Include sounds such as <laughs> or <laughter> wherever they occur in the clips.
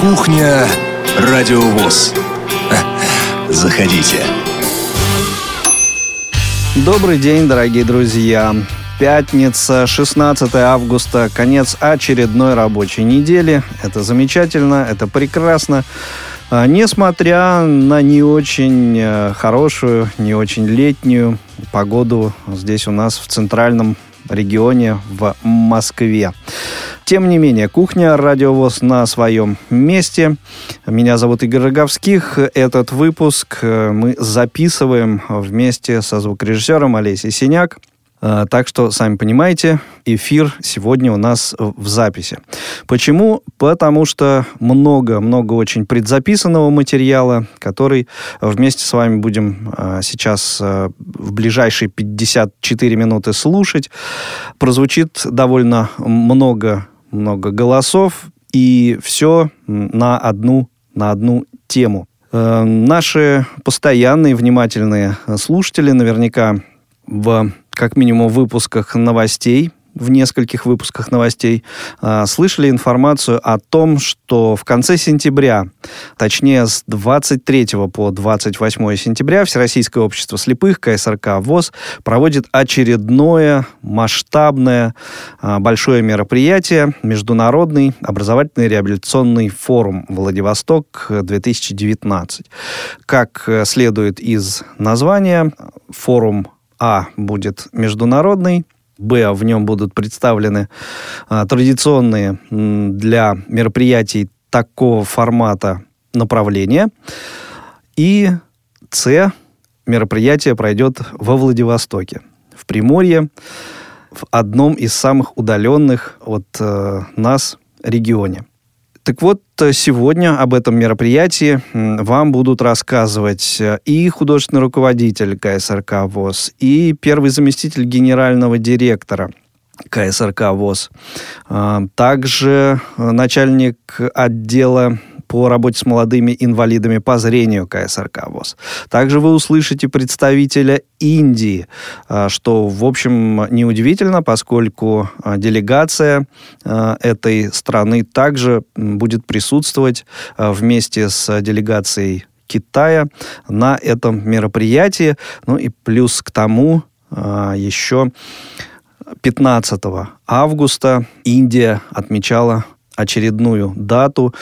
Кухня Радиовоз. <laughs> Заходите. Добрый день, дорогие друзья. Пятница, 16 августа, конец очередной рабочей недели. Это замечательно, это прекрасно. А, несмотря на не очень э, хорошую, не очень летнюю погоду здесь у нас в центральном регионе в Москве. Тем не менее, кухня «Радиовоз» на своем месте. Меня зовут Игорь Роговских. Этот выпуск э, мы записываем вместе со звукорежиссером Олесей Синяк. Э, так что, сами понимаете, эфир сегодня у нас в записи. Почему? Потому что много-много очень предзаписанного материала, который вместе с вами будем э, сейчас э, в ближайшие 54 минуты слушать. Прозвучит довольно много, много голосов, и все на одну, на одну тему. Наши постоянные внимательные слушатели наверняка в как минимум в выпусках новостей, в нескольких выпусках новостей, э, слышали информацию о том, что в конце сентября, точнее с 23 по 28 сентября, Всероссийское общество слепых, КСРК ВОЗ, проводит очередное масштабное э, большое мероприятие, Международный образовательный реабилитационный форум «Владивосток-2019». Как следует из названия, форум а будет международный, Б, в нем будут представлены а, традиционные для мероприятий такого формата направления. И С, мероприятие пройдет во Владивостоке, в Приморье, в одном из самых удаленных от э, нас регионе. Так вот, сегодня об этом мероприятии вам будут рассказывать э, и художественный руководитель КСРК ВОЗ, и первый заместитель генерального директора КСРК ВОЗ, а, также э, начальник отдела по работе с молодыми инвалидами по зрению КСРК ВОЗ. Также вы услышите представителя Индии, а, что, в общем, неудивительно, поскольку а, делегация а, этой страны также будет присутствовать вместе с делегацией Китая на этом мероприятии. Ну и плюс к тому еще 15 августа Индия отмечала очередную дату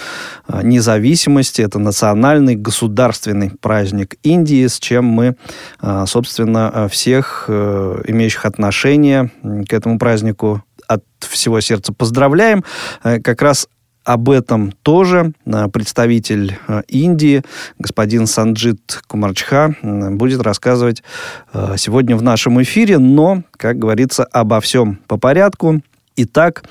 а, независимости. Это национальный государственный праздник Индии, с чем мы, а, собственно, всех э, имеющих отношение к этому празднику от всего сердца поздравляем. Э, как раз об этом тоже а, представитель Индии, господин Санджит Кумарчха, будет рассказывать сегодня в нашем эфире, но, как говорится, обо всем по порядку. Итак,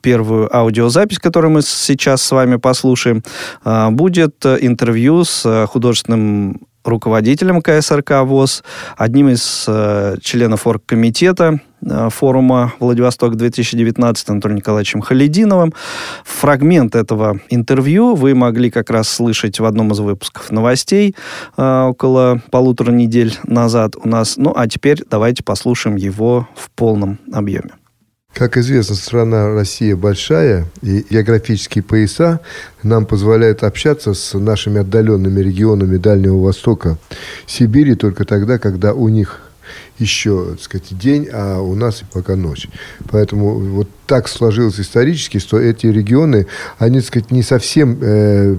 первую аудиозапись, которую мы сейчас с вами послушаем, а, будет интервью с э, художественным руководителем КСРК ВОЗ, одним из э, членов оргкомитета э, форума «Владивосток-2019» Анатолием Николаевичем Халидиновым. Фрагмент этого интервью вы могли как раз слышать в одном из выпусков новостей э, около полутора недель назад у нас. Ну, а теперь давайте послушаем его в полном объеме. Как известно, страна Россия большая, и географические пояса нам позволяют общаться с нашими отдаленными регионами Дальнего Востока, Сибири только тогда, когда у них еще, так сказать, день, а у нас пока ночь. Поэтому вот так сложилось исторически, что эти регионы, они, так сказать, не совсем э,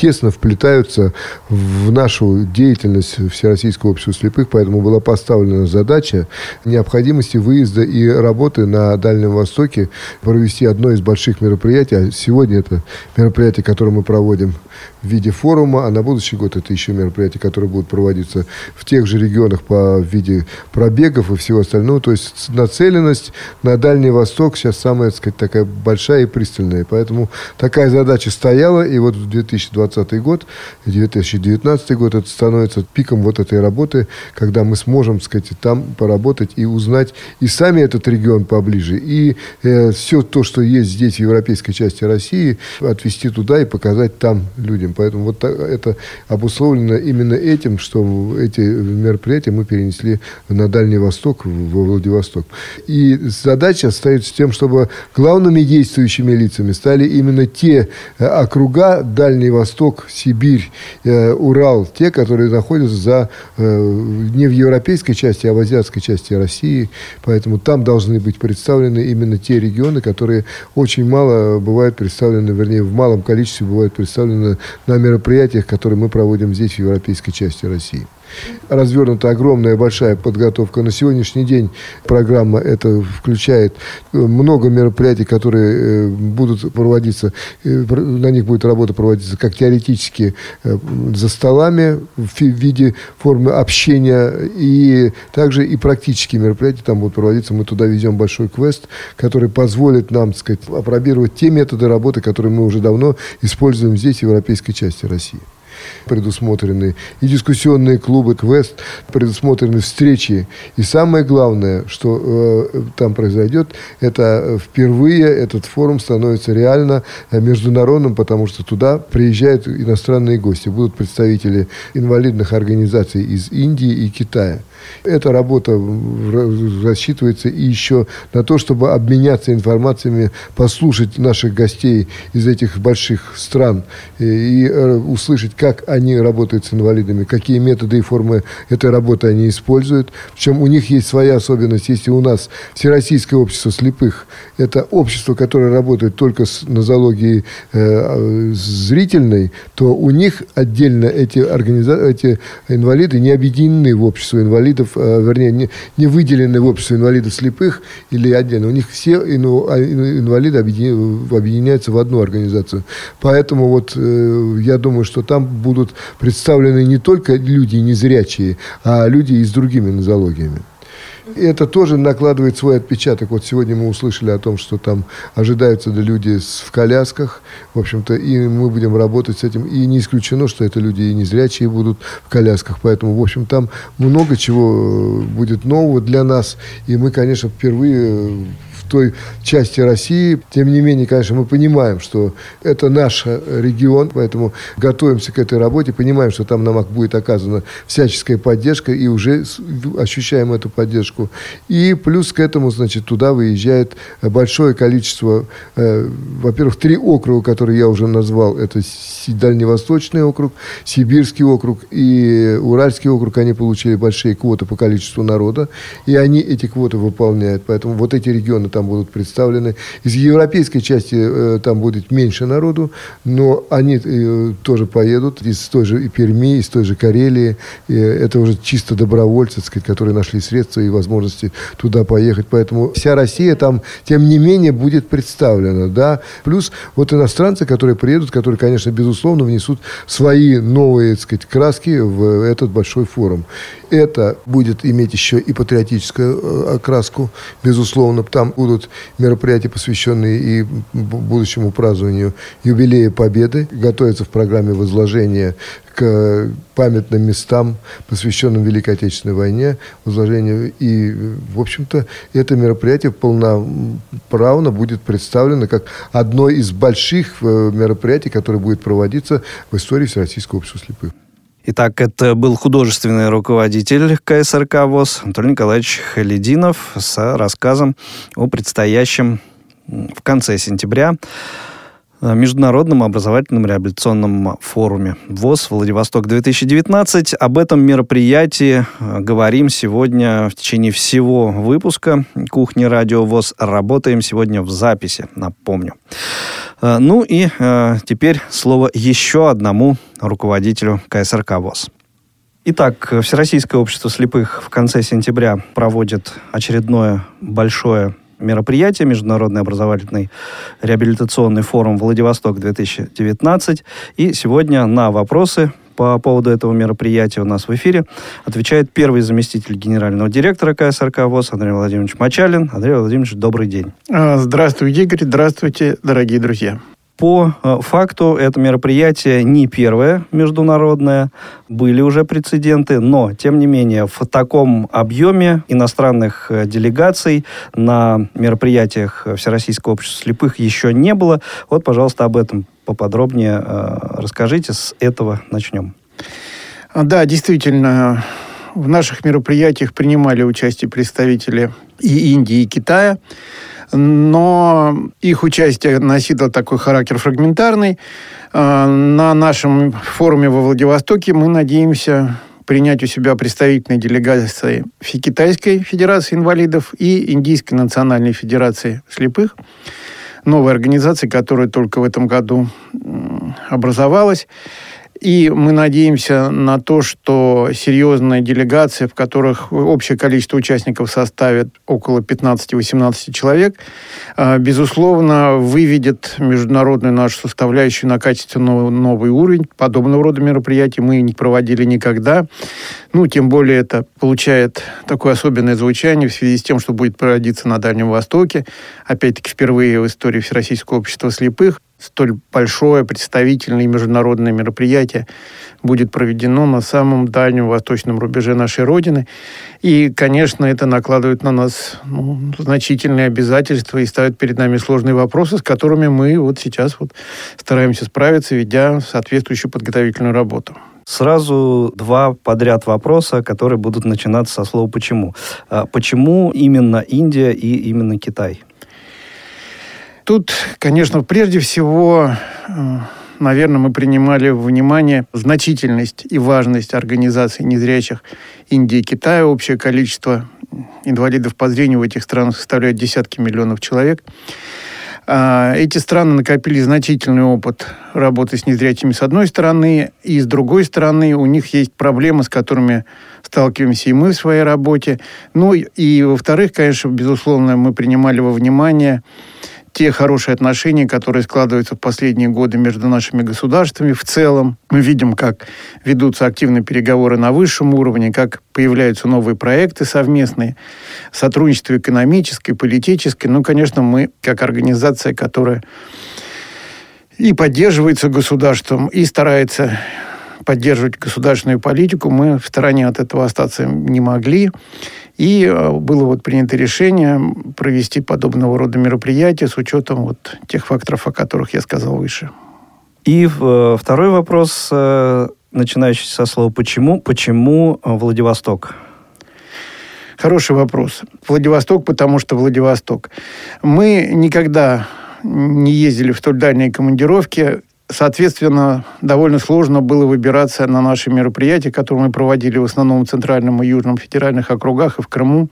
тесно вплетаются в нашу деятельность Всероссийского общества слепых, поэтому была поставлена задача необходимости выезда и работы на Дальнем Востоке, провести одно из больших мероприятий. А сегодня это мероприятие, которое мы проводим в виде форума, а на будущий год это еще мероприятия, которые будут проводиться в тех же регионах по виде пробегов и всего остального. То есть нацеленность на Дальний Восток сейчас самая, так сказать, такая большая и пристальная. Поэтому такая задача стояла, и вот в 2020 2020 год, 2019 год, это становится пиком вот этой работы, когда мы сможем, так сказать, там поработать и узнать и сами этот регион поближе, и э, все то, что есть здесь, в европейской части России, отвести туда и показать там людям. Поэтому вот это обусловлено именно этим, что эти мероприятия мы перенесли на Дальний Восток, во Владивосток. И задача стоит с тем, чтобы главными действующими лицами стали именно те э, округа Дальний Восток, Сибирь, э, Урал, те, которые находятся за, э, не в европейской части, а в азиатской части России. Поэтому там должны быть представлены именно те регионы, которые очень мало бывают представлены, вернее, в малом количестве бывают представлены на мероприятиях, которые мы проводим здесь, в европейской части России развернута огромная большая подготовка. На сегодняшний день программа это включает э, много мероприятий, которые э, будут проводиться, э, на них будет работа проводиться как теоретически за столами в виде формы общения, и также и практические мероприятия там будут проводиться. Мы туда везем большой квест, который позволит нам, так сказать, опробировать те методы работы, которые мы уже давно используем здесь, в европейской части России предусмотрены и дискуссионные клубы, квест, предусмотрены встречи. И самое главное, что э, там произойдет, это впервые этот форум становится реально э, международным, потому что туда приезжают иностранные гости. Будут представители инвалидных организаций из Индии и Китая. Эта работа рассчитывается и еще на то, чтобы обменяться информациями, послушать наших гостей из этих больших стран и, и э, услышать, как они работают с инвалидами, какие методы и формы этой работы они используют. Причем у них есть своя особенность. Если у нас Всероссийское общество слепых – это общество, которое работает только с нозологией э, зрительной, то у них отдельно эти, организа... эти инвалиды не объединены в общество инвалидов инвалидов, э, вернее, не, не выделены в обществе инвалидов слепых или отдельно. У них все а, инвалиды объединяются в одну организацию. Поэтому вот э, я думаю, что там будут представлены не только люди незрячие, а люди и с другими нозологиями. И это тоже накладывает свой отпечаток. Вот сегодня мы услышали о том, что там ожидаются да, люди в колясках. В общем-то, и мы будем работать с этим. И не исключено, что это люди и незрячие будут в колясках. Поэтому, в общем, там много чего будет нового для нас. И мы, конечно, впервые той части России. Тем не менее, конечно, мы понимаем, что это наш регион, поэтому готовимся к этой работе, понимаем, что там нам будет оказана всяческая поддержка, и уже ощущаем эту поддержку. И плюс к этому, значит, туда выезжает большое количество, э, во-первых, три округа, которые я уже назвал, это Дальневосточный округ, Сибирский округ и Уральский округ, они получили большие квоты по количеству народа, и они эти квоты выполняют. Поэтому вот эти регионы там там будут представлены. Из европейской части э, там будет меньше народу, но они э, тоже поедут из той же Перми, из той же Карелии. И это уже чисто добровольцы, сказать, которые нашли средства и возможности туда поехать. Поэтому вся Россия там, тем не менее, будет представлена. Да? Плюс вот иностранцы, которые приедут, которые, конечно, безусловно, внесут свои новые так сказать, краски в этот большой форум. Это будет иметь еще и патриотическую э, окраску, безусловно. Там будут будут мероприятия, посвященные и будущему празднованию юбилея Победы. Готовятся в программе возложения к памятным местам, посвященным Великой Отечественной войне, возложению. И, в общем-то, это мероприятие полноправно будет представлено как одно из больших э, мероприятий, которое будет проводиться в истории Всероссийского общества слепых. Итак, это был художественный руководитель КСРК ВОЗ Анатолий Николаевич Халидинов с рассказом о предстоящем в конце сентября Э, Международном образовательном реабилитационном форуме ВОЗ Владивосток-2019. Об этом мероприятии э, говорим сегодня в течение всего выпуска «Кухни Радио ВОЗ». Работаем сегодня в записи, напомню. Э, ну и теперь слово еще одному руководителю КСРК ВОЗ. Итак, Всероссийское общество слепых в конце сентября проводит очередное большое мероприятие, Международный образовательный реабилитационный форум «Владивосток-2019». И сегодня на вопросы по поводу этого мероприятия у нас в эфире отвечает первый заместитель генерального директора КСРК ВОЗ Андрей Владимирович Мачалин. Андрей Владимирович, добрый день. А, здравствуйте, Игорь. Здравствуйте, дорогие друзья. По э, факту это мероприятие не первое международное, были уже прецеденты, но, тем не менее, в таком объеме иностранных э, делегаций на мероприятиях Всероссийского общества слепых еще не было. Вот, пожалуйста, об этом поподробнее э, расскажите. С этого начнем. Да, действительно, в наших мероприятиях принимали участие представители и Индии, и Китая но их участие носило такой характер фрагментарный. А, на нашем форуме во Владивостоке мы надеемся принять у себя представительные делегации Китайской Федерации инвалидов и Индийской национальной федерации слепых, новой организации, которая только в этом году образовалась. И мы надеемся на то, что серьезная делегация, в которых общее количество участников составит около 15-18 человек, а, безусловно, выведет международную нашу составляющую на качественно новый уровень. Подобного рода мероприятий мы не проводили никогда. Ну, тем более это получает такое особенное звучание в связи с тем, что будет проводиться на Дальнем Востоке. Опять-таки, впервые в истории Всероссийского общества слепых столь большое представительное международное мероприятие будет проведено на самом дальнем восточном рубеже нашей Родины. И, конечно, это накладывает на нас ну, значительные обязательства и ставит перед нами сложные вопросы, с которыми мы вот сейчас вот стараемся справиться, ведя соответствующую подготовительную работу. Сразу два подряд вопроса, которые будут начинаться со слова «почему». А почему именно Индия и именно Китай? Тут, конечно, прежде всего, э, наверное, мы принимали в внимание значительность и важность организации незрячих Индии и Китая. Общее количество инвалидов по зрению в этих странах составляет десятки миллионов человек. А, эти страны накопили значительный опыт работы с незрячими с одной стороны, и с другой стороны у них есть проблемы, с которыми сталкиваемся и мы в своей работе. Ну и, во-вторых, конечно, безусловно, мы принимали во внимание те хорошие отношения, которые складываются в последние годы между нашими государствами в целом. Мы видим, как ведутся активные переговоры на высшем уровне, как появляются новые проекты совместные, сотрудничество экономическое, политическое. Ну, конечно, мы, как организация, которая и поддерживается государством, и старается поддерживать государственную политику, мы в стороне от этого остаться не могли. И э, было вот принято решение провести подобного рода мероприятия с учетом вот тех факторов, о которых я сказал выше. И э, второй вопрос, э, начинающийся со слова «почему?». Почему Владивосток? Хороший вопрос. Владивосток, потому что Владивосток. Мы никогда не ездили в столь дальние командировки. Соответственно, довольно сложно было выбираться на наши мероприятия, которые мы проводили в основном в Центральном и Южном федеральных округах и в Крыму.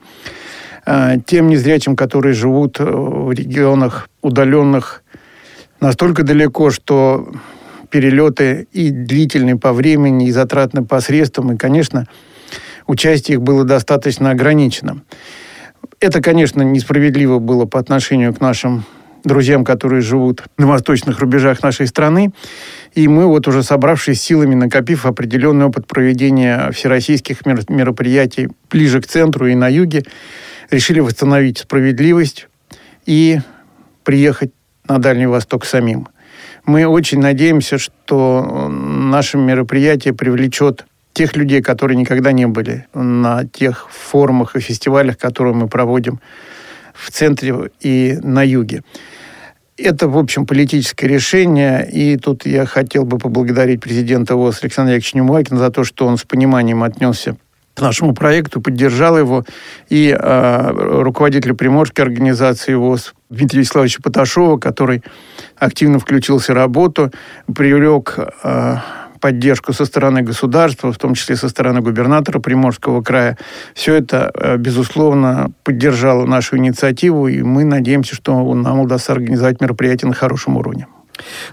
А, тем незрячим, которые живут в регионах удаленных настолько далеко, что перелеты и длительные по времени, и затратны по средствам, и, конечно, участие их было достаточно ограниченным. Это, конечно, несправедливо было по отношению к нашим друзьям, которые живут на восточных рубежах нашей страны. И мы вот уже собравшись силами, накопив определенный опыт проведения всероссийских мероприятий ближе к центру и на юге, решили восстановить справедливость и приехать на Дальний Восток самим. Мы очень надеемся, что наше мероприятие привлечет тех людей, которые никогда не были на тех форумах и фестивалях, которые мы проводим в центре и на юге. Это, в общем, политическое решение, и тут я хотел бы поблагодарить президента ВОЗ Александра Яковлевича Немуакина за то, что он с пониманием отнесся к нашему проекту, поддержал его, и э, руководитель Приморской организации ВОЗ Дмитрия Вячеславовича Поташова, который активно включился в работу, привлек э, поддержку со стороны государства, в том числе со стороны губернатора Приморского края. Все это, э, безусловно, поддержало нашу инициативу, и мы надеемся, что нам удастся организовать мероприятие на хорошем уровне.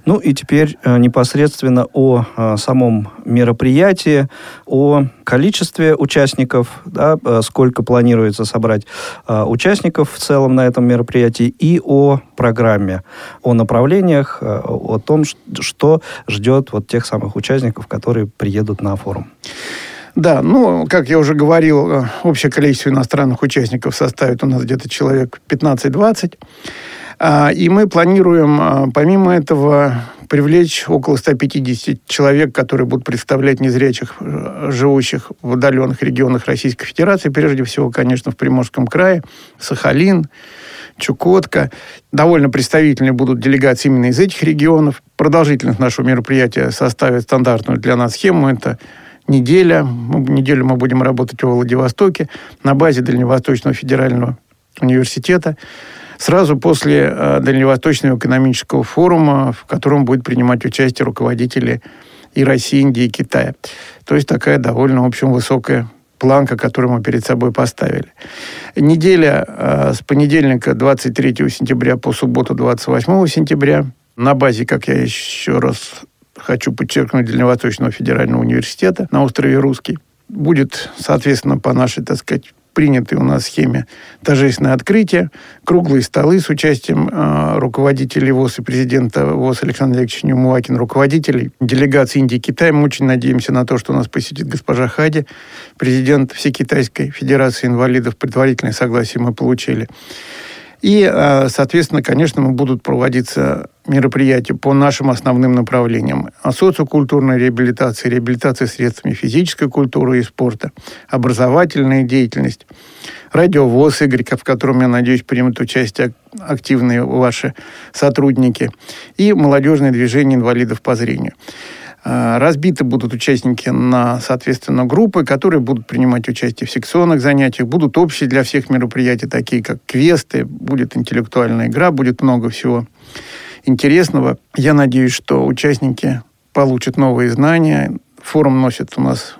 Ну и теперь э, непосредственно о э, самом мероприятии, о количестве участников, да, э, сколько планируется собрать участников в целом на этом мероприятии, и о программе, о направлениях, о том, что ждет вот тех самых участников, которые приедут на форум. Да, ну, как я уже говорил, общее количество иностранных участников составит у нас где-то человек 15-20. А, и мы планируем, а, помимо этого, привлечь около 150 человек, которые будут представлять незрячих, э, живущих в удаленных регионах Российской Федерации, прежде всего, конечно, в Приморском крае, Сахалин, Чукотка. Довольно представительные будут делегации именно из этих регионов. Продолжительность нашего мероприятия составит стандартную для нас схему. Это неделя. Неделю мы будем работать во Владивостоке на базе Дальневосточного федерального университета сразу после э, Дальневосточного экономического форума, в котором будет принимать участие руководители и России, Индии, и Китая. То есть такая довольно, в общем, высокая планка, которую мы перед собой поставили. Неделя э, с понедельника 23 сентября по субботу 28 сентября на базе, как я еще раз хочу подчеркнуть, Дальневосточного федерального университета на острове Русский. Будет, соответственно, по нашей, так сказать, принятой у нас схеме торжественное открытие, круглые столы с участием э, руководителей ВОЗ и президента ВОЗ Александра Олеговича Неумывакина, руководителей делегации Индии и Китая. Мы очень надеемся на то, что нас посетит госпожа Хади, президент Всекитайской Федерации инвалидов. Предварительное согласие мы получили. И, э, соответственно, конечно, будут проводиться мероприятия по нашим основным направлениям. Социокультурная реабилитация, реабилитация средствами физической культуры и спорта, образовательная деятельность, радиовоз Игорь, в котором, я надеюсь, примут участие активные ваши сотрудники, и молодежное движение инвалидов по зрению. А, разбиты будут участники на, соответственно, группы, которые будут принимать участие в секционных занятиях. Будут общие для всех мероприятия, такие как квесты, будет интеллектуальная игра, будет много всего интересного. Я надеюсь, что участники получат новые знания. Форум носит у нас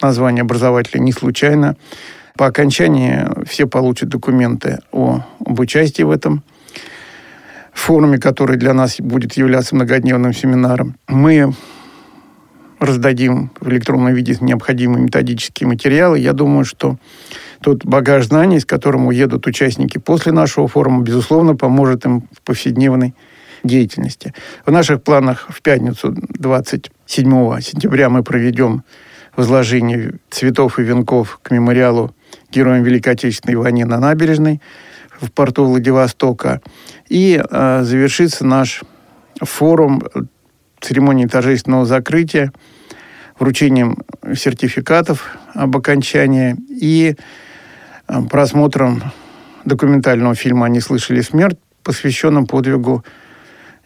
название образователя не случайно. По окончании все получат документы о, об участии в этом форуме, который для нас будет являться многодневным семинаром. Мы раздадим в электронном виде необходимые методические материалы. Я думаю, что тот багаж знаний, с которым уедут участники после нашего форума, безусловно, поможет им в повседневной деятельности. В наших планах в пятницу 27 сентября мы проведем возложение цветов и венков к мемориалу героям Великой Отечественной войны на набережной в порту Владивостока. И э, завершится наш форум церемонии торжественного закрытия, вручением сертификатов об окончании и э, просмотром документального фильма «Они слышали смерть», посвященном подвигу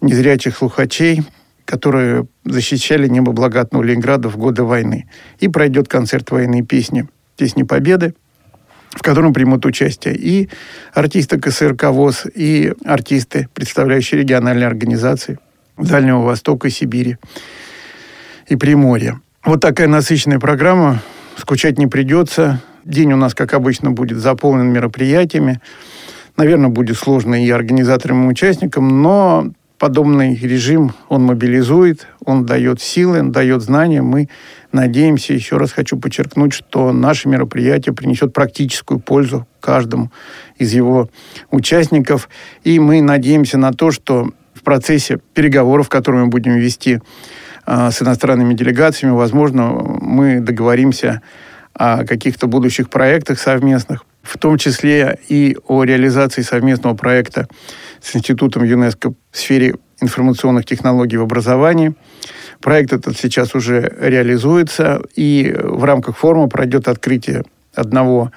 незрячих слухачей, которые защищали небо благодатного Ленинграда в годы войны. И пройдет концерт военной песни «Песни Победы», в котором примут участие и артисты КСРК ВОЗ, и артисты, представляющие региональные организации Дальнего Востока, Сибири и Приморья. Вот такая насыщенная программа. Скучать не придется. День у нас, как обычно, будет заполнен мероприятиями. Наверное, будет сложно и организаторам, и участникам, но подобный режим, он мобилизует, он дает силы, он дает знания. Мы надеемся, еще раз хочу подчеркнуть, что наше мероприятие принесет практическую пользу каждому из его участников. И мы надеемся на то, что в процессе переговоров, которые мы будем вести э, с иностранными делегациями, возможно, мы договоримся о каких-то будущих проектах совместных, в том числе и о реализации совместного проекта с Институтом ЮНЕСКО в сфере информационных технологий в образовании. Проект этот сейчас уже реализуется, и в рамках форума пройдет открытие одного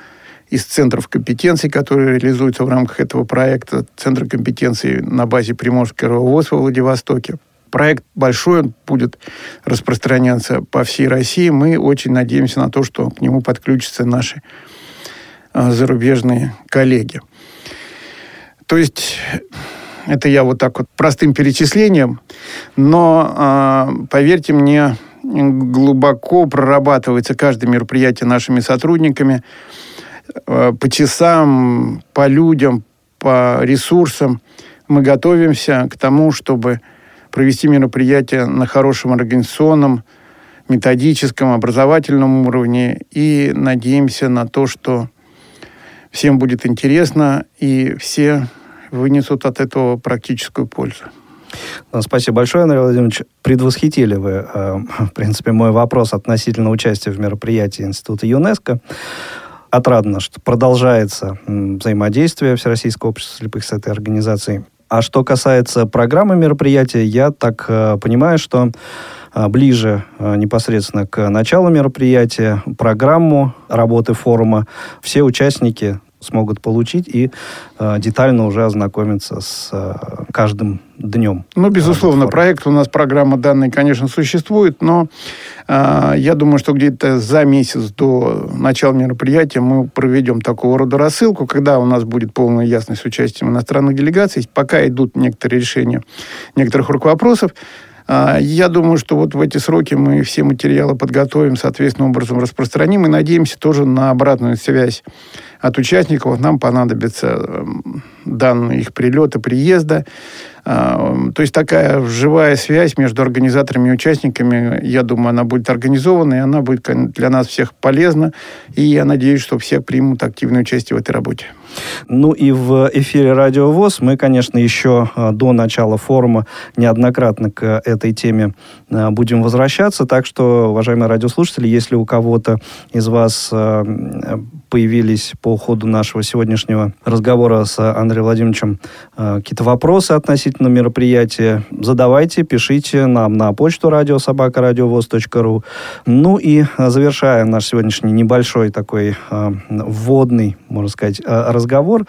из центров компетенций, которые реализуются в рамках этого проекта, Центра компетенций на базе Приморского ВОЗ во Владивостоке. Проект большой, он будет распространяться по всей России. Мы очень надеемся на то, что к нему подключатся наши а, зарубежные коллеги. То есть это я вот так вот простым перечислением, но э, поверьте мне, глубоко прорабатывается каждое мероприятие нашими сотрудниками по часам, по людям, по ресурсам. Мы готовимся к тому, чтобы провести мероприятие на хорошем организационном, методическом, образовательном уровне и надеемся на то, что всем будет интересно, и все вынесут от этого практическую пользу. Ну, спасибо большое, Андрей Владимирович. Предвосхитили вы, э, <laughs> в принципе, мой вопрос относительно участия в мероприятии Института ЮНЕСКО. Отрадно, что продолжается взаимодействие Всероссийского общества слепых с этой организацией. А что касается программы мероприятия, я так э, понимаю, что э, ближе э, непосредственно к началу мероприятия программу работы форума все участники смогут получить и э, детально уже ознакомиться с э, каждым днем. Ну, безусловно, проект у нас, программа данной, конечно, существует, но э, я думаю, что где-то за месяц до начала мероприятия мы проведем такого рода рассылку, когда у нас будет полная ясность с участием иностранных делегаций. Пока идут некоторые решения некоторых вопросов, а, я думаю, что вот в эти сроки мы все материалы подготовим, соответственным образом распространим и надеемся тоже на обратную связь от участников. Нам понадобятся эм, данные их прилета, приезда. А, то есть такая живая связь между организаторами и участниками, я думаю, она будет организована, и она будет для нас всех полезна. И я надеюсь, что все примут активное участие в этой работе. Ну и в эфире Радио ВОЗ мы, конечно, еще а, до начала форума неоднократно к этой теме а, будем возвращаться. Так что, уважаемые радиослушатели, если у кого-то из вас появились по ходу нашего сегодняшнего разговора с Андреем Владимировичем какие-то вопросы относительно мероприятия, задавайте, пишите нам на почту радиособакарадиовоз.ру. Ну и а, завершая наш сегодняшний небольшой такой вводный, можно сказать, э, разговор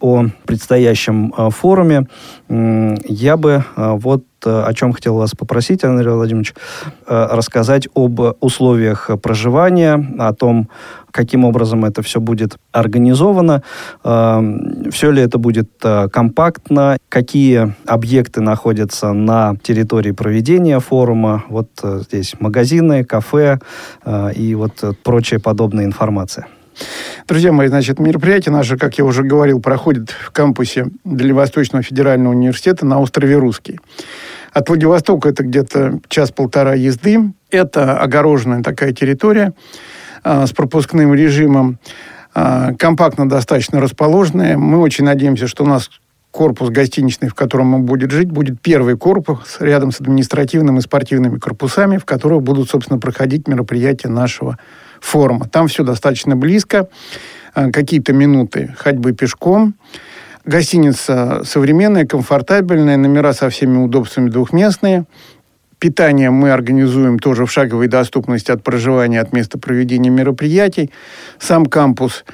о предстоящем э, форуме, э, я бы э, вот о чем хотел вас попросить, Андрей Владимирович, рассказать об условиях проживания, о том, каким образом это все будет организовано, эм, все ли это будет э, компактно, какие объекты находятся на территории проведения форума, вот э, здесь магазины, кафе э, и вот прочая подобная информация. Друзья мои, значит, мероприятие наше, как я уже говорил, проходит в кампусе Дальневосточного федерального университета на острове Русский. От Владивостока это где-то час-полтора езды. Это огороженная такая территория. А, с пропускным режимом, а, компактно достаточно расположенная. Мы очень надеемся, что у нас корпус гостиничный, в котором он будет жить, будет первый корпус рядом с административным и спортивными корпусами, в которых будут, собственно, проходить мероприятия нашего форума. Там все достаточно близко, а, какие-то минуты ходьбы пешком. Гостиница современная, комфортабельная, номера со всеми удобствами двухместные – Питание мы организуем тоже в шаговой доступности от проживания, от места проведения мероприятий. Сам кампус,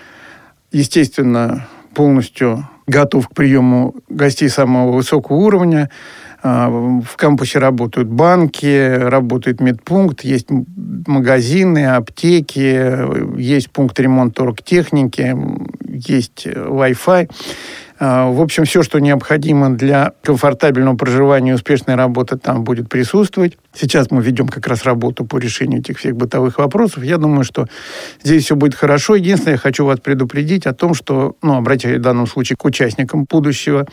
естественно, полностью готов к приему гостей самого высокого уровня. А, в кампусе работают банки, работает медпункт, есть магазины, аптеки, есть пункт ремонта оргтехники, есть Wi-Fi. А, в общем, все, что необходимо для комфортабельного проживания и успешной работы там будет присутствовать. Сейчас мы ведем как раз работу по решению этих всех бытовых вопросов. Я думаю, что здесь все будет хорошо. Единственное, я хочу вас предупредить о том, что, ну, обращаюсь в данном случае к участникам будущего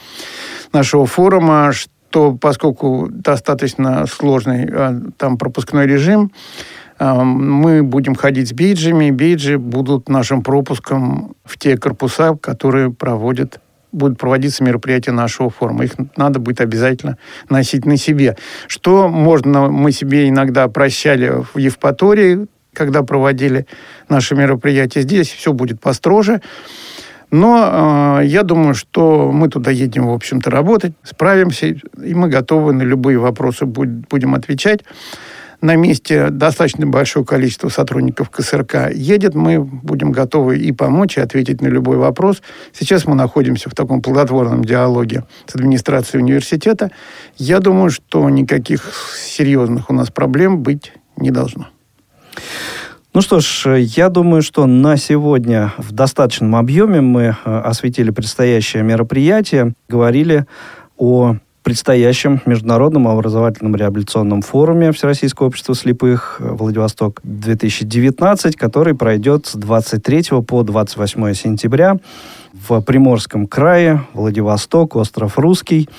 нашего форума, что поскольку достаточно сложный а, там пропускной режим, а, мы будем ходить с бейджами. Бейджи будут нашим пропуском в те корпуса, которые проводят будут проводиться мероприятия нашего форума. Их надо будет обязательно носить на себе. Что можно, мы себе иногда прощали в Евпатории, когда проводили наши мероприятия. Здесь все будет построже. Но э, я думаю, что мы туда едем, в общем-то, работать, справимся, и мы готовы на любые вопросы будем отвечать на месте достаточно большое количество сотрудников КСРК едет, мы будем готовы и помочь, и ответить на любой вопрос. Сейчас мы находимся в таком плодотворном диалоге с администрацией университета. Я думаю, что никаких серьезных у нас проблем быть не должно. Ну что ж, я думаю, что на сегодня в достаточном объеме мы э, осветили предстоящее мероприятие, говорили о предстоящем Международном образовательном реабилитационном форуме Всероссийского общества слепых «Владивосток-2019», который пройдет с 23 по 28 сентября в Приморском крае, Владивосток, остров Русский.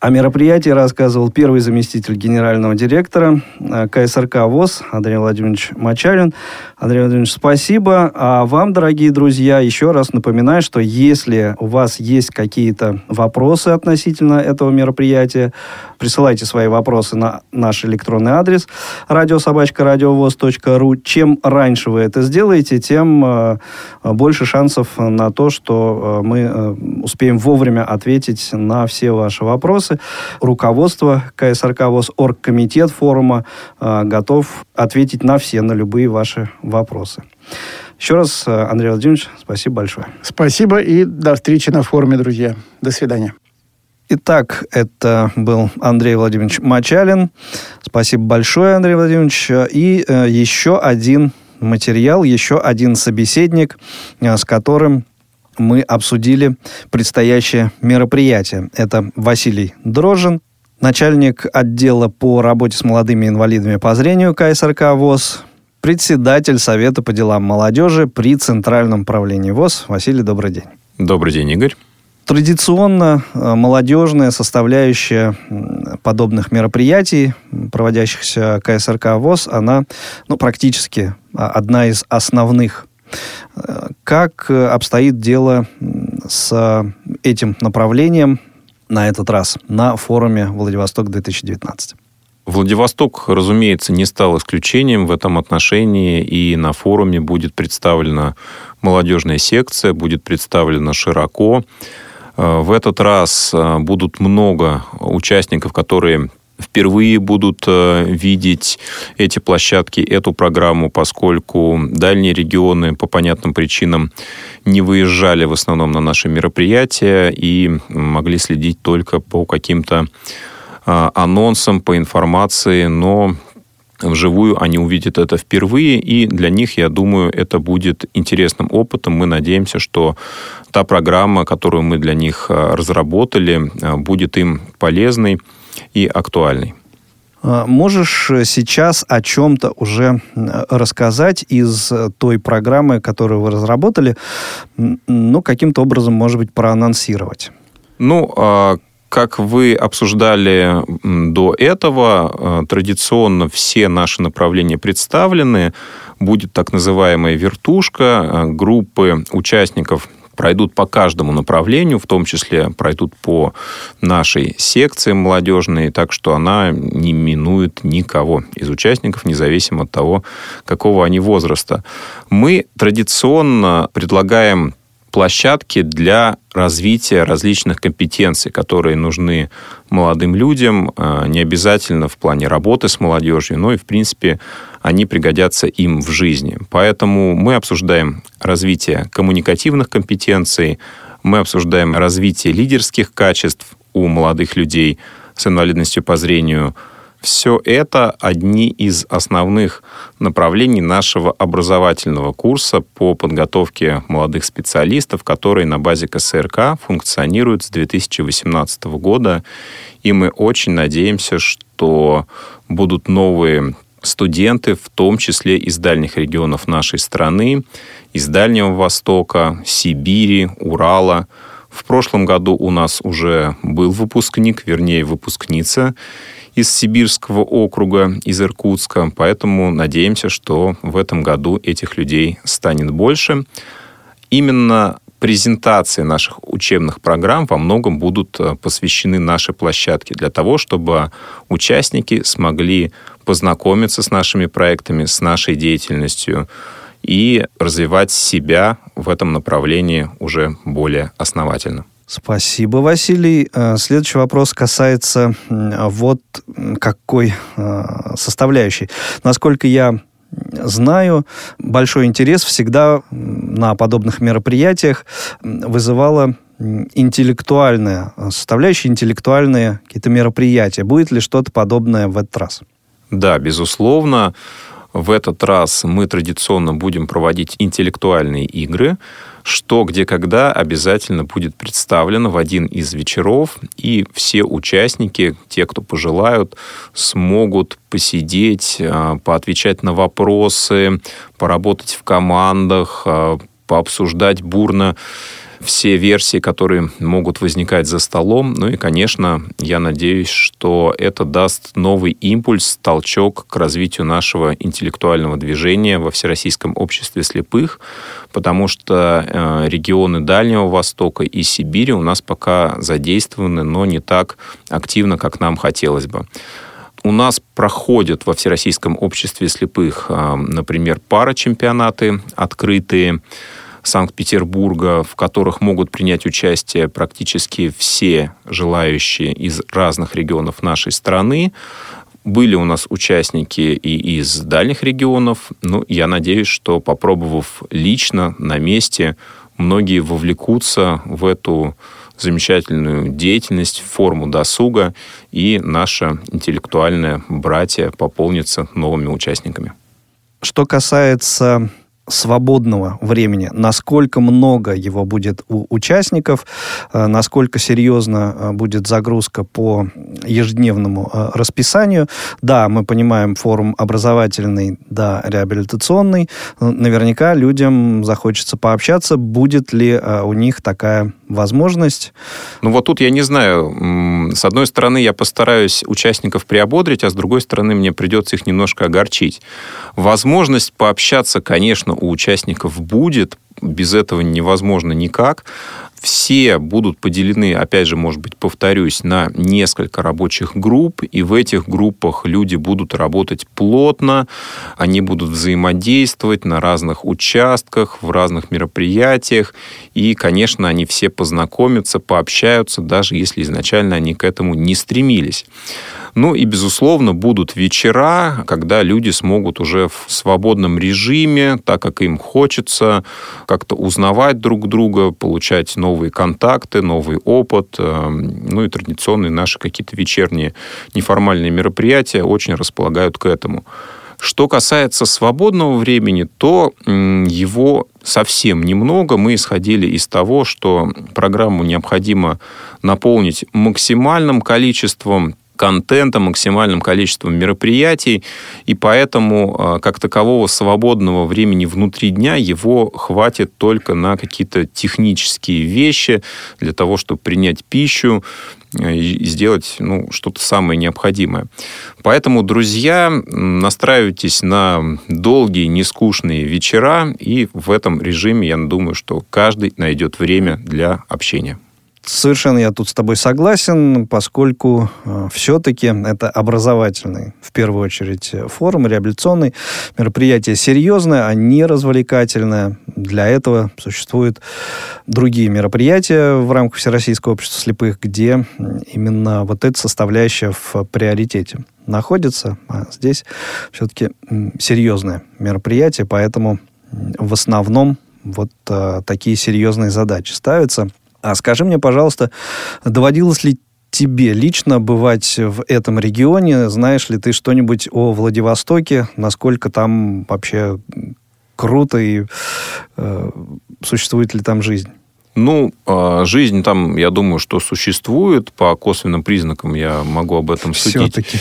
О мероприятии рассказывал первый заместитель генерального директора э, КСРК ВОЗ Андрей Владимирович Мачалин. Андрей Владимирович, спасибо. А вам, дорогие друзья, еще раз напоминаю, что если у вас есть какие-то вопросы относительно этого мероприятия, присылайте свои вопросы на наш электронный адрес радиособачка.радиовоз.ру. Чем раньше вы это сделаете, тем э, больше шансов на то, что э, мы успеем вовремя ответить на все ваши вопросы вопросы. Руководство КСРК ВОЗ, оргкомитет форума э, готов ответить на все, на любые ваши вопросы. Еще раз, э, Андрей Владимирович, спасибо большое. Спасибо и до встречи на форуме, друзья. До свидания. Итак, это был Андрей Владимирович Мачалин. Спасибо большое, Андрей Владимирович. И э, еще один материал, еще один собеседник, э, с которым мы обсудили предстоящее мероприятие. Это Василий Дрожжин, начальник отдела по работе с молодыми инвалидами по зрению КСРК ВОЗ, председатель Совета по делам молодежи при Центральном правлении ВОЗ. Василий, добрый день. Добрый день, Игорь. Традиционно э, молодежная составляющая подобных мероприятий, проводящихся КСРК ВОЗ, она ну, практически а, одна из основных как э, обстоит дело с этим направлением на этот раз на форуме «Владивосток-2019»? Владивосток, разумеется, не стал исключением в этом отношении, и на форуме будет представлена молодежная секция, будет представлена широко. Э, в этот раз э, будут много участников, которые впервые будут э, видеть эти площадки, эту программу, поскольку дальние регионы по понятным причинам не выезжали в основном на наши мероприятия и могли следить только по каким-то анонсам, по информации, но вживую они увидят это впервые, и для них, я думаю, это будет интересным опытом. Мы надеемся, что та программа, которую мы для них э, разработали, будет им полезной и актуальной. А, можешь сейчас о чем-то уже рассказать из той программы, которую вы разработали, ну, каким-то образом, может быть, проанонсировать? Ну, а, как вы обсуждали до этого, а, традиционно все наши направления представлены. Будет так называемая вертушка, группы участников пройдут по каждому направлению, в том числе пройдут по нашей секции молодежной, так что она не минует никого из участников, независимо от того, какого они возраста. Мы традиционно предлагаем площадки для развития различных компетенций, которые нужны молодым людям, а, не обязательно в плане работы с молодежью, но и, в принципе, они пригодятся им в жизни. Поэтому мы обсуждаем развитие коммуникативных компетенций, мы обсуждаем развитие лидерских качеств у молодых людей с инвалидностью по зрению – все это одни из основных направлений нашего образовательного курса по подготовке молодых специалистов, который на базе КСРК функционирует с 2018 года. И мы очень надеемся, что будут новые студенты, в том числе из дальних регионов нашей страны, из Дальнего Востока, Сибири, Урала. В прошлом году у нас уже был выпускник, вернее, выпускница из Сибирского округа, из Иркутска. Поэтому надеемся, что в этом году этих людей станет больше. Именно презентации наших учебных программ во многом будут э, посвящены нашей площадке для того, чтобы участники смогли познакомиться с нашими проектами, с нашей деятельностью и развивать себя в этом направлении уже более основательно. Спасибо, Василий. Э, следующий вопрос касается вот какой э, составляющей. Насколько я знаю, большой интерес всегда на подобных мероприятиях вызывала интеллектуальная составляющая, интеллектуальные какие-то мероприятия. Будет ли что-то подобное в этот раз? Да, безусловно. В этот раз мы традиционно будем проводить интеллектуальные игры что, где, когда обязательно будет представлено в один из вечеров, и все участники, те, кто пожелают, смогут посидеть, а, поотвечать на вопросы, поработать в командах, а, пообсуждать бурно все версии, которые могут возникать за столом. Ну и, конечно, я надеюсь, что это даст новый импульс, толчок к развитию нашего интеллектуального движения во Всероссийском обществе слепых, потому что э, регионы Дальнего Востока и Сибири у нас пока задействованы, но не так активно, как нам хотелось бы. У нас проходят во Всероссийском обществе слепых, э, например, парачемпионаты открытые, Санкт-Петербурга, в которых могут принять участие практически все желающие из разных регионов нашей страны. Были у нас участники и из дальних регионов. Ну, я надеюсь, что попробовав лично на месте, многие вовлекутся в эту замечательную деятельность, форму досуга, и наше интеллектуальное братья пополнится новыми участниками. Что касается свободного времени, насколько много его будет у участников, э, насколько серьезно э, будет загрузка по ежедневному э, расписанию. Да, мы понимаем, форум образовательный, да, реабилитационный. Наверняка людям захочется пообщаться, будет ли у них такая возможность. Ну вот тут я не знаю. С одной стороны, я постараюсь участников приободрить, а с другой стороны, мне придется их немножко огорчить. Возможность пообщаться, конечно, у участников будет, без этого невозможно никак. Все будут поделены, опять же, может быть, повторюсь, на несколько рабочих групп, и в этих группах люди будут работать плотно, они будут взаимодействовать на разных участках, в разных мероприятиях, и, конечно, они все познакомятся, пообщаются, даже если изначально они к этому не стремились. Ну и, безусловно, будут вечера, когда люди смогут уже в свободном режиме, так как им хочется, как-то узнавать друг друга, получать новые контакты, новый опыт. Э, ну и традиционные наши какие-то вечерние неформальные мероприятия очень располагают к этому. Что касается свободного времени, то его совсем немного. Мы исходили из того, что программу необходимо наполнить максимальным количеством контента, максимальным количеством мероприятий, и поэтому а, как такового свободного времени внутри дня его хватит только на какие-то технические вещи для того, чтобы принять пищу, э, и сделать ну, что-то самое необходимое. Поэтому, друзья, настраивайтесь на долгие, нескучные вечера, и в этом режиме, я думаю, что каждый найдет время для общения. Совершенно я тут с тобой согласен, поскольку э, все-таки это образовательный, в первую очередь, форум, реабилитационный, мероприятие серьезное, а не развлекательное. Для этого существуют другие мероприятия в рамках Всероссийского общества слепых, где именно вот эта составляющая в приоритете находится. А здесь все-таки серьезное мероприятие, поэтому в основном вот а, такие серьезные задачи ставятся – а скажи мне, пожалуйста, доводилось ли тебе лично бывать в этом регионе? Знаешь ли ты что-нибудь о Владивостоке? Насколько там вообще круто и э, существует ли там жизнь? Ну, а, жизнь там, я думаю, что существует. По косвенным признакам я могу об этом судить. Все-таки.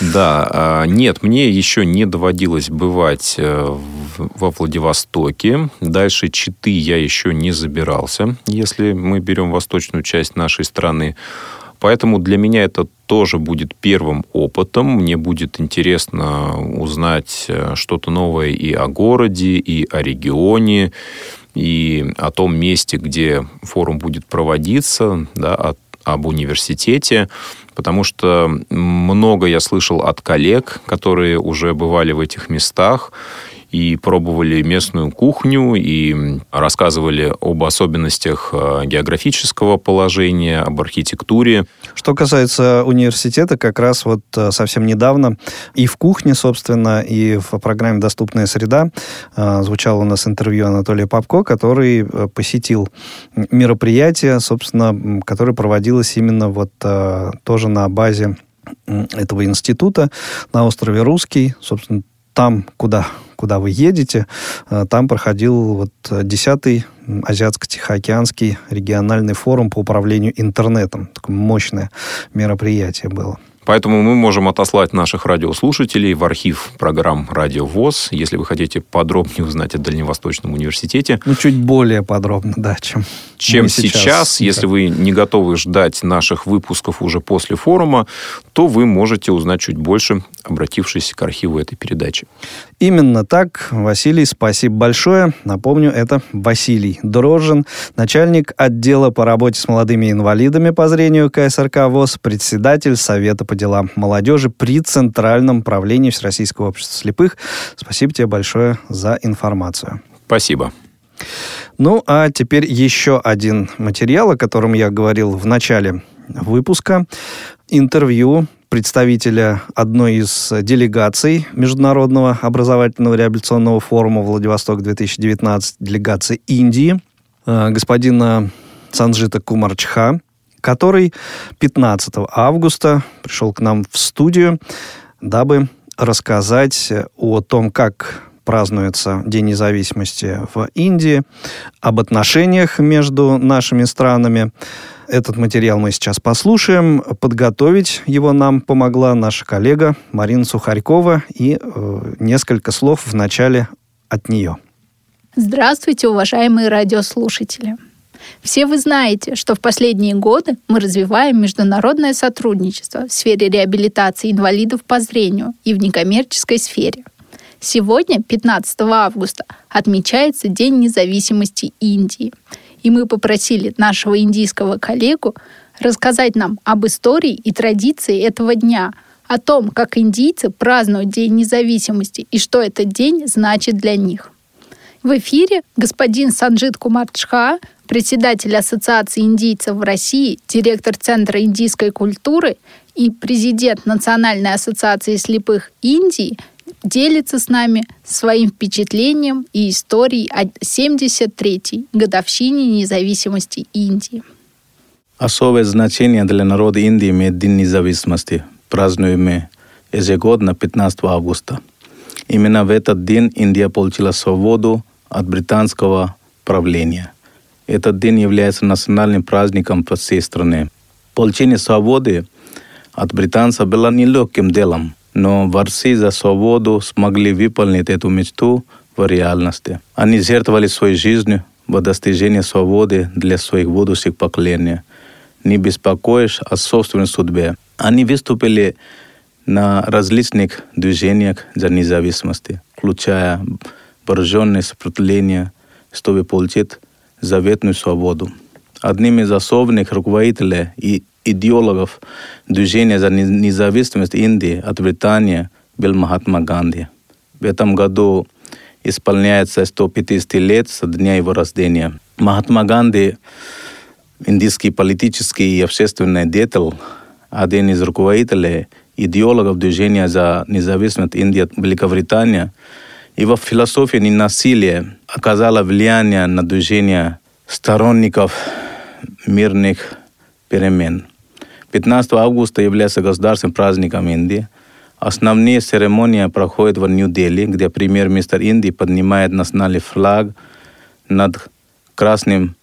Да. А, нет, мне еще не доводилось бывать э, во Владивостоке. Дальше Читы я еще не забирался, если мы берем восточную часть нашей страны. Поэтому для меня это тоже будет первым опытом. Мне будет интересно узнать э, что-то новое и о городе, и о регионе, и о том месте, где форум будет проводиться, да, о, об университете, потому что много я слышал от коллег, которые уже бывали в этих местах, и пробовали местную кухню, и рассказывали об особенностях э, географического положения, об архитектуре. Что касается университета, как раз вот э, совсем недавно и в кухне, собственно, и в программе «Доступная среда» э, звучало у нас интервью Анатолия Попко, который посетил мероприятие, собственно, которое проводилось именно вот тоже на базе этого института на острове Русский, собственно, там, куда куда вы едете, э, там проходил вот 10-й Азиатско-Тихоокеанский региональный форум по управлению интернетом. Такое мощное мероприятие было. Поэтому мы можем отослать наших радиослушателей в архив программ «Радио ВОЗ», если вы хотите подробнее узнать о Дальневосточном университете. Ну, чуть более подробно, да, чем чем сейчас. сейчас. Если вы не готовы ждать наших выпусков уже после форума, то вы можете узнать чуть больше, обратившись к архиву этой передачи. Именно так, Василий, спасибо большое. Напомню, это Василий Дрожжин, начальник отдела по работе с молодыми инвалидами по зрению КСРК ВОЗ, председатель Совета по делам молодежи при Центральном правлении Всероссийского общества слепых. Спасибо тебе большое за информацию. Спасибо. Ну, а теперь еще один материал, о котором я говорил в начале выпуска. Интервью представителя одной из делегаций Международного образовательного реабилитационного форума «Владивосток-2019», делегации Индии, э, господина Санджита Кумарчха, который 15 августа пришел к нам в студию, дабы рассказать о том, как празднуется День независимости в Индии, об отношениях между нашими странами, этот материал мы сейчас послушаем. Подготовить его нам помогла наша коллега Марина Сухарькова. И э, несколько слов в начале от нее. Здравствуйте, уважаемые радиослушатели. Все вы знаете, что в последние годы мы развиваем международное сотрудничество в сфере реабилитации инвалидов по зрению и в некоммерческой сфере. Сегодня, 15 августа, отмечается День независимости Индии – и мы попросили нашего индийского коллегу рассказать нам об истории и традиции этого дня, о том, как индийцы празднуют День независимости и что этот день значит для них. В эфире господин Санджит Кумарчха, председатель Ассоциации индийцев в России, директор Центра индийской культуры и президент Национальной ассоциации слепых Индии делится с нами своим впечатлением и историей о 73-й годовщине независимости Индии. Особое значение для народа Индии имеет День независимости, празднуемый ежегодно 15 августа. Именно в этот день Индия получила свободу от британского правления. Этот день является национальным праздником по всей стране. Получение свободы от британцев было нелегким делом – но борцы за свободу смогли выполнить эту мечту в реальности. Они жертвовали своей жизнью в достижении свободы для своих будущих поколений, не беспокоясь о собственной судьбе. Они выступили на различных движениях за независимость, включая вооруженное сопротивление, чтобы получить заветную свободу. Одним из основных руководителей и идеологов движения за независимость Индии от Британии был Махатма Ганди. В этом году исполняется 150 лет со дня его рождения. Махатма Ганди, индийский политический и общественный деятель, один из руководителей идеологов движения за независимость Индии от Великобритании, его философия ненасилия оказала влияние на движение сторонников мирных перемен. 15 августа является государственным праздником Индии. Основные церемонии проходят в Нью-Дели, где премьер-министр Индии поднимает национальный флаг над Красным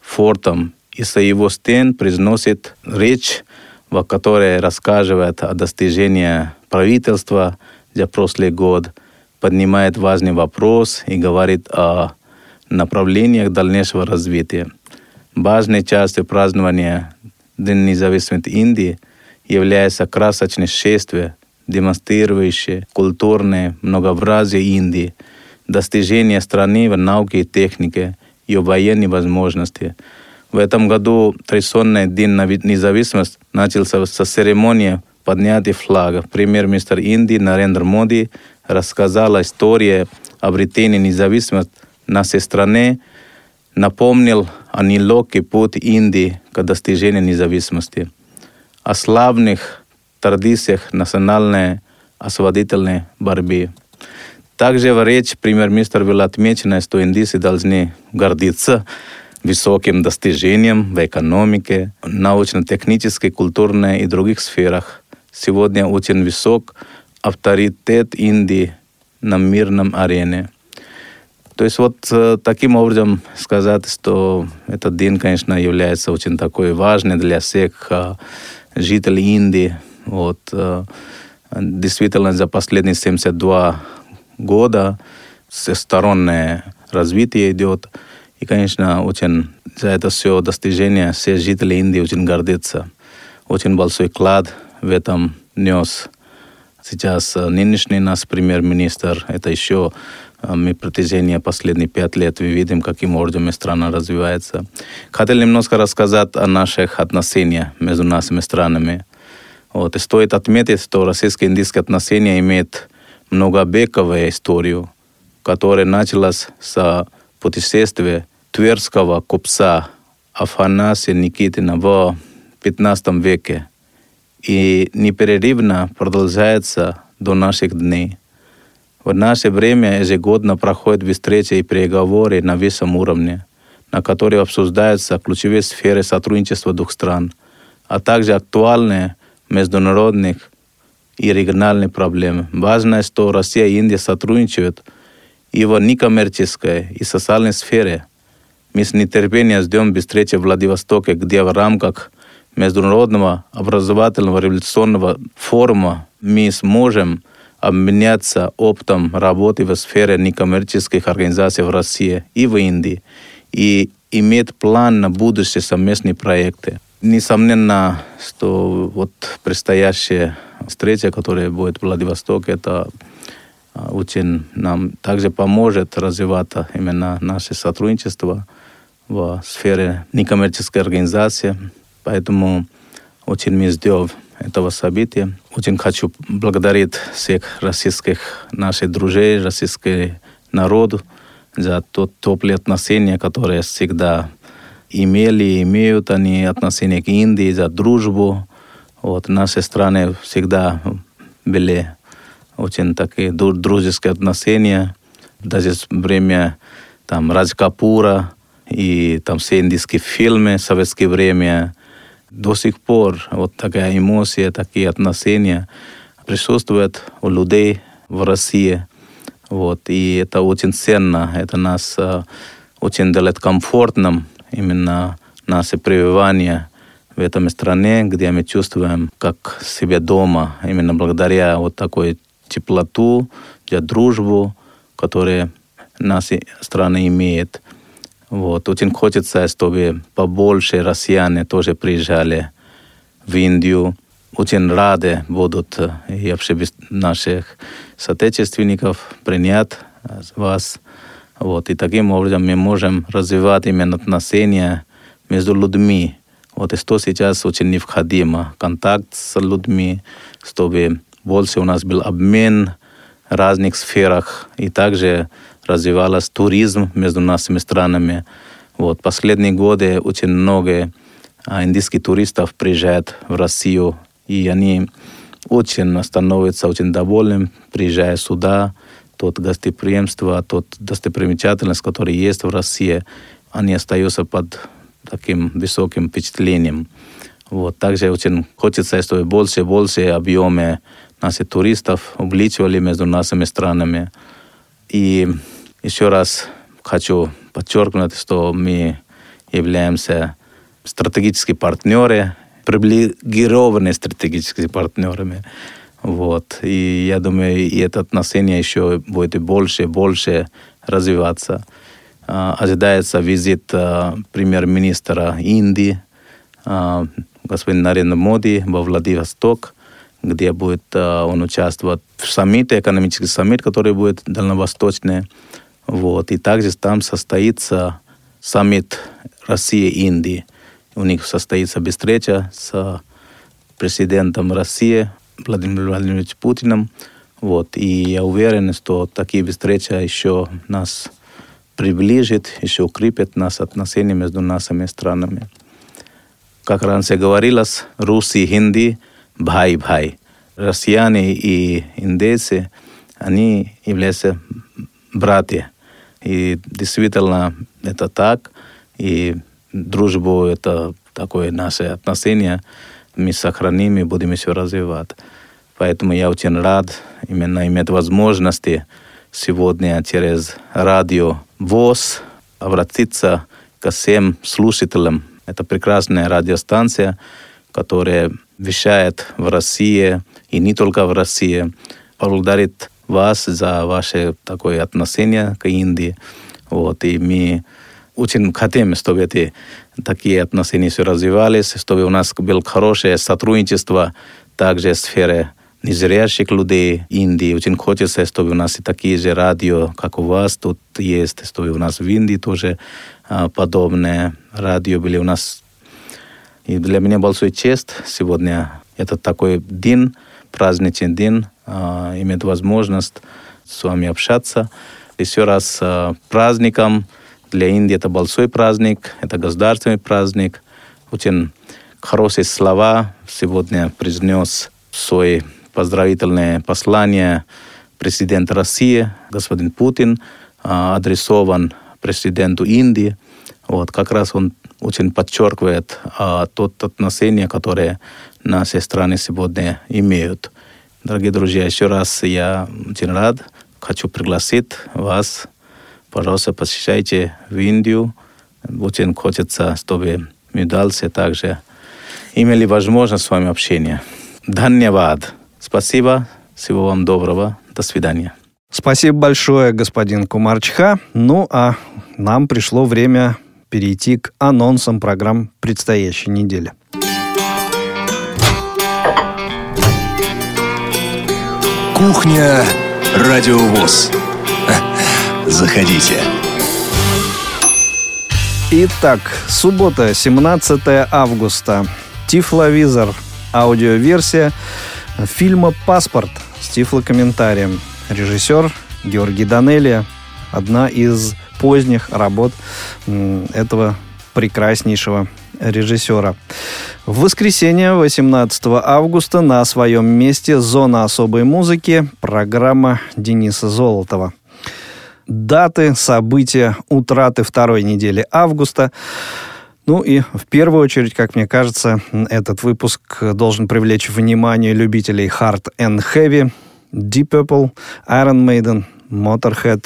фортом и со его стен произносит речь, в которой рассказывает о достижении правительства за прошлый год, поднимает важный вопрос и говорит о направлениях дальнейшего развития. Важной частью празднования День независимости Индии является красочное шествие, демонстрирующее культурное многообразие Индии, достижения страны в науке и технике, ее военные возможности. В этом году традиционный День независимости начался со церемонии поднятия флага. Премьер-министр Индии Нарендра Моди рассказал историю обретения независимости нашей страны, напомнил о нелегкий путь Индии к достижению независимости, о славных традициях национальной освободительной борьбы. Также в речи премьер-министр был отмечено, что индийцы должны гордиться высоким достижением в экономике, научно-технической, культурной и других сферах. Сегодня очень высок авторитет Индии на мирном арене. То есть вот э, таким образом сказать, что этот день, конечно, является очень такой важный для всех э, жителей Индии, Вот, э, действительно, за последние 72 года всестороннее развитие идет. И, конечно, очень за это все достижение все жители Индии очень гордятся. Очень большой вклад в этом нес сейчас э, нынешний наш премьер-министр. Это еще э, мы протяжении последних пять лет видим, каким образом страна развивается. Хотел немножко рассказать о наших отношениях между нашими странами. Вот. Стоит отметить, что российско-индийские отношения имеют многовековую историю, которая началась с путешествия тверского купца Афанасия Никитина в 15 веке и непрерывно продолжается до наших дней. В наше время ежегодно проходят встречи и переговоры на высшем уровне, на которые обсуждаются ключевые сферы сотрудничества двух стран, а также актуальные международных и региональные проблемы. Важно, что Россия и Индия сотрудничают и в некоммерческой и социальной сфере. Мы с нетерпением ждем встречи в Владивостоке, где в рамках Международного образовательного революционного форума мы сможем обменяться опытом работы в сфере некоммерческих организаций в России и в Индии и иметь план на будущие совместные проекты. Несомненно, что вот предстоящая встреча, которая будет в Владивостоке, это а, очень нам также поможет развивать именно наше сотрудничество в сфере некоммерческой организации. Поэтому очень мы ждем этого события. Очень хочу благодарить всех российских наших друзей, российский народ за тот теплые отношения, которые всегда имели и имеют они отношение к Индии, за дружбу. Вот наши страны всегда были очень такие дружеские отношения. Даже время там Радж Капура и там все индийские фильмы в советское время до сих пор вот такая эмоция, такие отношения присутствуют у людей в России. Вот, и это очень ценно, это нас uh, очень делает комфортным именно наше пребывание в этом стране, где мы чувствуем как себе дома, именно благодаря вот такой теплоту, для дружбу, которую наши страны имеют. Вот. Очень хочется, чтобы побольше россияне тоже приезжали в Индию. Очень рады будут и вообще наших соотечественников принять вас. Вот. И таким образом мы можем развивать именно отношения между людьми. Вот и что сейчас очень необходимо. Контакт с людьми, чтобы больше у нас был обмен в разных сферах. И также развивалась туризм между нашими странами. Вот. Последние годы очень много а, индийских туристов приезжают в Россию, и они очень становятся очень довольны, приезжая сюда, тот гостеприимство, тот достопримечательность, который есть в России, они остаются под таким высоким впечатлением. Вот. Также очень хочется, чтобы больше и больше объемы наших туристов увеличивали между нашими странами. И еще раз хочу подчеркнуть, что мы являемся стратегическими партнерами, привилегированными стратегическими партнерами. Вот. И я думаю, и это отношение еще будет больше и больше развиваться. Uh, ожидается визит uh, премьер-министра Индии, uh, господин Нарендра Моди, во Владивосток, где будет он участвовать в саммите, экономический саммит, который будет дальневосточный. Вот. И также там состоится саммит России и Индии. У них состоится встреча с президентом России Владимиром Владимировичем Путиным. Вот. И я уверен, что такие встречи еще нас приближит, еще укрепит нас отношения между нашими странами. Как раньше говорилось, русский, хинди, бхай-бхай. Россияне и индейцы, они являются братья. И действительно это так. И дружбу это такое наше отношение. Мы сохраним и будем еще развивать. Поэтому я очень рад именно иметь возможности сегодня через радио ВОЗ обратиться ко всем слушателям. Это прекрасная радиостанция, которая вещает в России, и не только в России, поблагодарит вас за ваше такое отношение к Индии. Вот, и мы очень хотим, чтобы эти такие отношения все развивались, чтобы у нас было хорошее сотрудничество также в сфере незрящих людей Индии. Очень хочется, чтобы у нас и такие же радио, как у вас тут есть, чтобы у нас в Индии тоже а, подобные радио были у нас. И для меня большой честь сегодня это такой день, праздничный день, а, иметь возможность с вами общаться. Еще раз а, праздником. Для Индии это большой праздник, это государственный праздник. Очень хорошие слова сегодня произнес свой поздравительное послание президент России, господин Путин, а, адресован президенту Индии. Вот, как раз он очень подчеркивает а, тот отношение, которое наши страны сегодня имеют. Дорогие друзья, еще раз я очень рад, хочу пригласить вас, пожалуйста, посещайте в Индию. Очень хочется, чтобы мы дальше также имели возможность с вами общения. Дханьявад. Спасибо. Всего вам доброго. До свидания. Спасибо большое, господин Кумарчха. Ну, а нам пришло время перейти к анонсам программ предстоящей недели. Кухня Радиовоз. Заходите. Итак, суббота, 17 августа. Тифловизор. Аудиоверсия фильма «Паспорт» с тифлокомментарием. Режиссер Георгий Данелия. Одна из поздних работ этого прекраснейшего режиссера. В воскресенье, 18 августа, на своем месте «Зона особой музыки» программа Дениса Золотова. Даты, события, утраты второй недели августа – ну и в первую очередь, как мне кажется, этот выпуск должен привлечь внимание любителей Hard and Heavy, Deep Purple, Iron Maiden, Motorhead,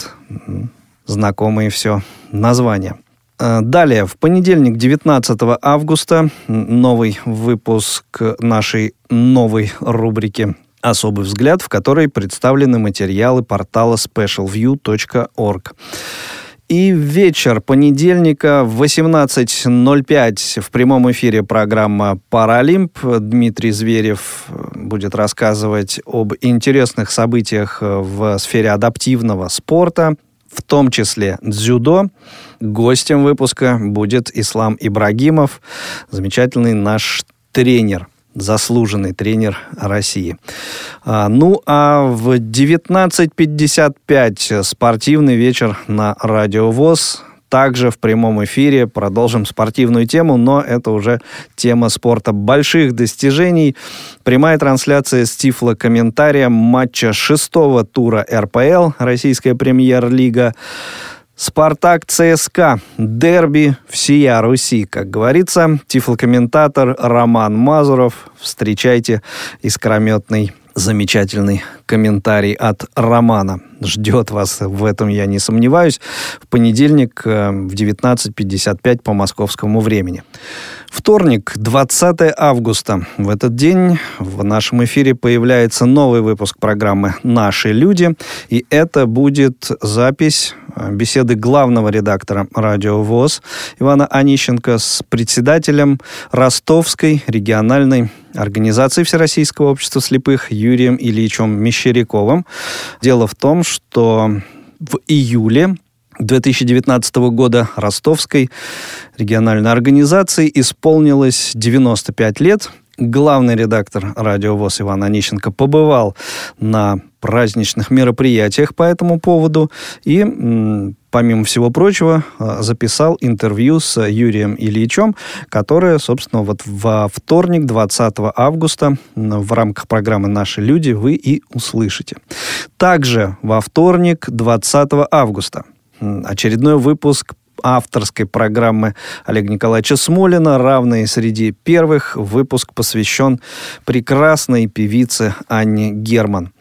знакомые все названия. Э, далее, в понедельник, 19 августа, новый выпуск нашей новой рубрики «Особый взгляд», в которой представлены материалы портала specialview.org. И вечер понедельника в 18.05 в прямом эфире программа «Паралимп». Дмитрий Зверев будет рассказывать об интересных событиях в сфере адаптивного спорта, в том числе дзюдо. Гостем выпуска будет Ислам Ибрагимов, замечательный наш тренер – заслуженный тренер России. А, ну, а в 19.55 спортивный вечер на Радио ВОЗ. Также в прямом эфире продолжим спортивную тему, но это уже тема спорта больших достижений. Прямая трансляция с тифло-комментарием матча шестого тура РПЛ, Российская премьер-лига. Спартак ЦСКА. Дерби всея Руси, как говорится. Тифлокомментатор Роман Мазуров. Встречайте искрометный замечательный комментарий от Романа. Ждет вас в этом, я не сомневаюсь, в понедельник э, в 19.55 по московскому времени. Вторник, 20 августа. В этот день в нашем эфире появляется новый выпуск программы «Наши люди», и это будет запись э, беседы главного редактора радио ВОЗ Ивана Онищенко с председателем Ростовской региональной организации Всероссийского общества слепых Юрием Ильичем Мещеряковым. Дело в том, что в июле 2019 года Ростовской региональной организации исполнилось 95 лет. Главный редактор радио ВОЗ Иван Онищенко побывал на праздничных мероприятиях по этому поводу и, помимо всего прочего, а, записал интервью с Юрием Ильичем, которое, собственно, вот во вторник, 20 августа, в рамках программы «Наши люди» вы и услышите. Также во вторник, 20 августа – очередной выпуск авторской программы Олега Николаевича Смолина, равный среди первых. Выпуск посвящен прекрасной певице Анне Герман.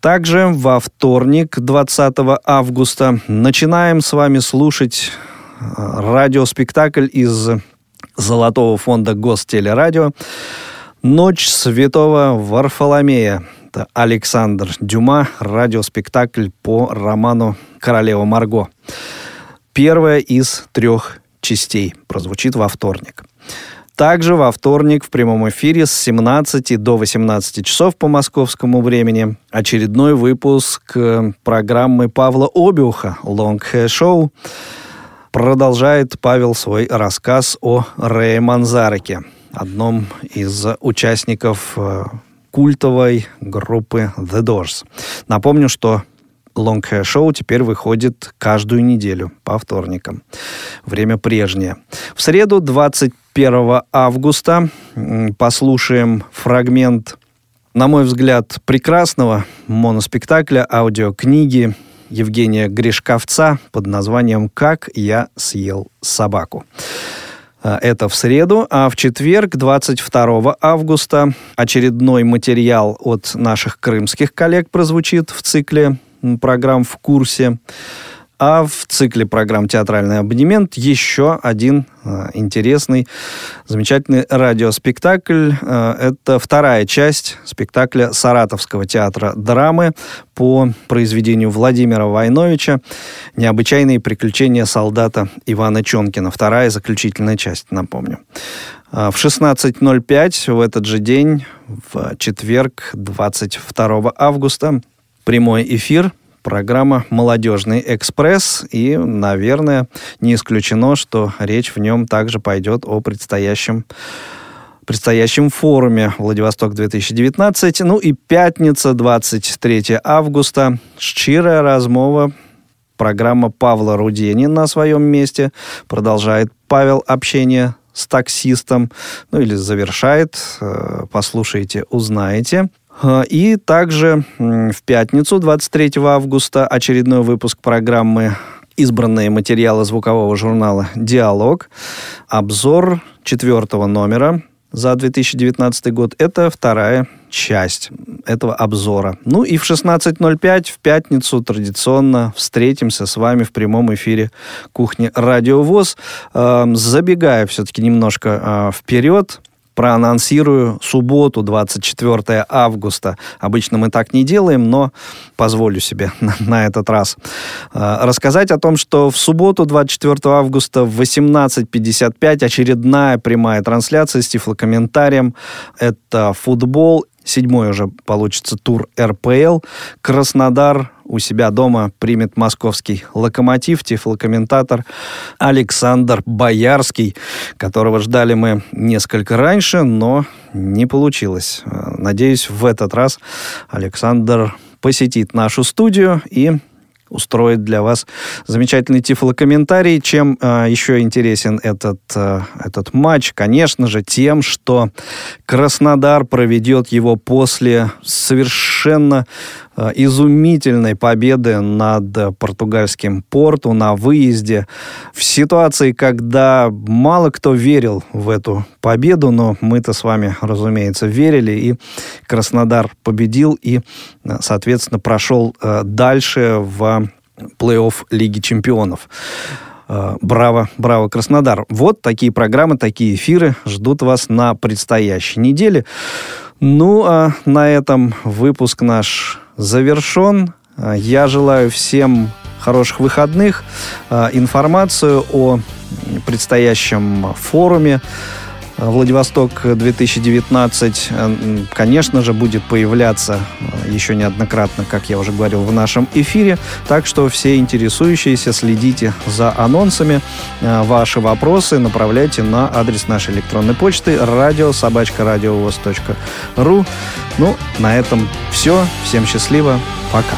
Также во вторник, 20 августа, начинаем с вами слушать э, радиоспектакль из Золотого фонда Гостелерадио Ночь святого Варфоломея. Это Александр Дюма, радиоспектакль по роману «Королева Марго». Первая из трех частей прозвучит во вторник. Также во вторник в прямом эфире с 17 до 18 часов по московскому времени очередной выпуск э, программы Павла Обиуха «Long Hair Show». Продолжает Павел свой рассказ о Рэе Манзареке, одном из участников э, культовой группы The Doors. Напомню, что Long Hair Show теперь выходит каждую неделю по вторникам. Время прежнее. В среду 21 августа послушаем фрагмент, на мой взгляд, прекрасного моноспектакля, аудиокниги Евгения Гришковца под названием «Как я съел собаку». Это в среду, а в четверг, 22 августа, очередной материал от наших крымских коллег прозвучит в цикле программ в курсе. А в цикле программ «Театральный абонемент» еще один э, интересный, замечательный радиоспектакль. Э, это вторая часть спектакля Саратовского театра драмы по произведению Владимира Войновича «Необычайные приключения солдата Ивана Чонкина». Вторая заключительная часть, напомню. В 16.05 в этот же день, в четверг, 22 августа, прямой эфир, программа «Молодежный экспресс». И, наверное, не исключено, что речь в нем также пойдет о предстоящем предстоящем форуме «Владивосток-2019». Ну и пятница, 23 августа. Щирая размова. Программа Павла Рудени на своем месте. Продолжает Павел общение с таксистом. Ну или завершает. Э, послушайте, узнаете. А, и также в пятницу, 23 августа, очередной выпуск программы избранные материалы звукового журнала «Диалог». Обзор четвертого номера за 2019 год. Это вторая часть этого обзора. Ну и в 16.05 в пятницу традиционно встретимся с вами в прямом эфире кухни «Радио ВОЗ». Э, забегая все-таки немножко э, вперед, проанонсирую субботу, 24 августа. Обычно мы так не делаем, но позволю себе <laughs> на, этот раз э, рассказать о том, что в субботу, 24 августа в 18.55 очередная прямая трансляция с тифлокомментарием. Это футбол Седьмой уже получится тур РПЛ. Краснодар у себя дома примет московский локомотив, тифлокомментатор Александр Боярский, которого ждали мы несколько раньше, но не получилось. Надеюсь, в этот раз Александр посетит нашу студию и устроит для вас замечательный тифлокомментарий. Чем э, еще интересен этот, э, этот матч? Конечно же, тем, что Краснодар проведет его после совершенно изумительной победы над португальским порту на выезде. В ситуации, когда мало кто верил в эту победу, но мы-то с вами, разумеется, верили, и Краснодар победил и, э, соответственно, прошел э, дальше в плей-офф Лиги чемпионов. Э, браво, браво, Краснодар. Вот такие программы, такие эфиры ждут вас на предстоящей неделе. Ну, а на этом выпуск наш завершен. Я желаю всем хороших выходных. Э, информацию о предстоящем форуме Владивосток 2019, э, конечно же, будет появляться э, еще неоднократно, как я уже говорил, в нашем эфире. Так что все интересующиеся следите за анонсами. Э, ваши вопросы направляйте на адрес нашей электронной почты радиособачка.радиовоз.ру. Ну, на этом все. Всем счастливо. Пока.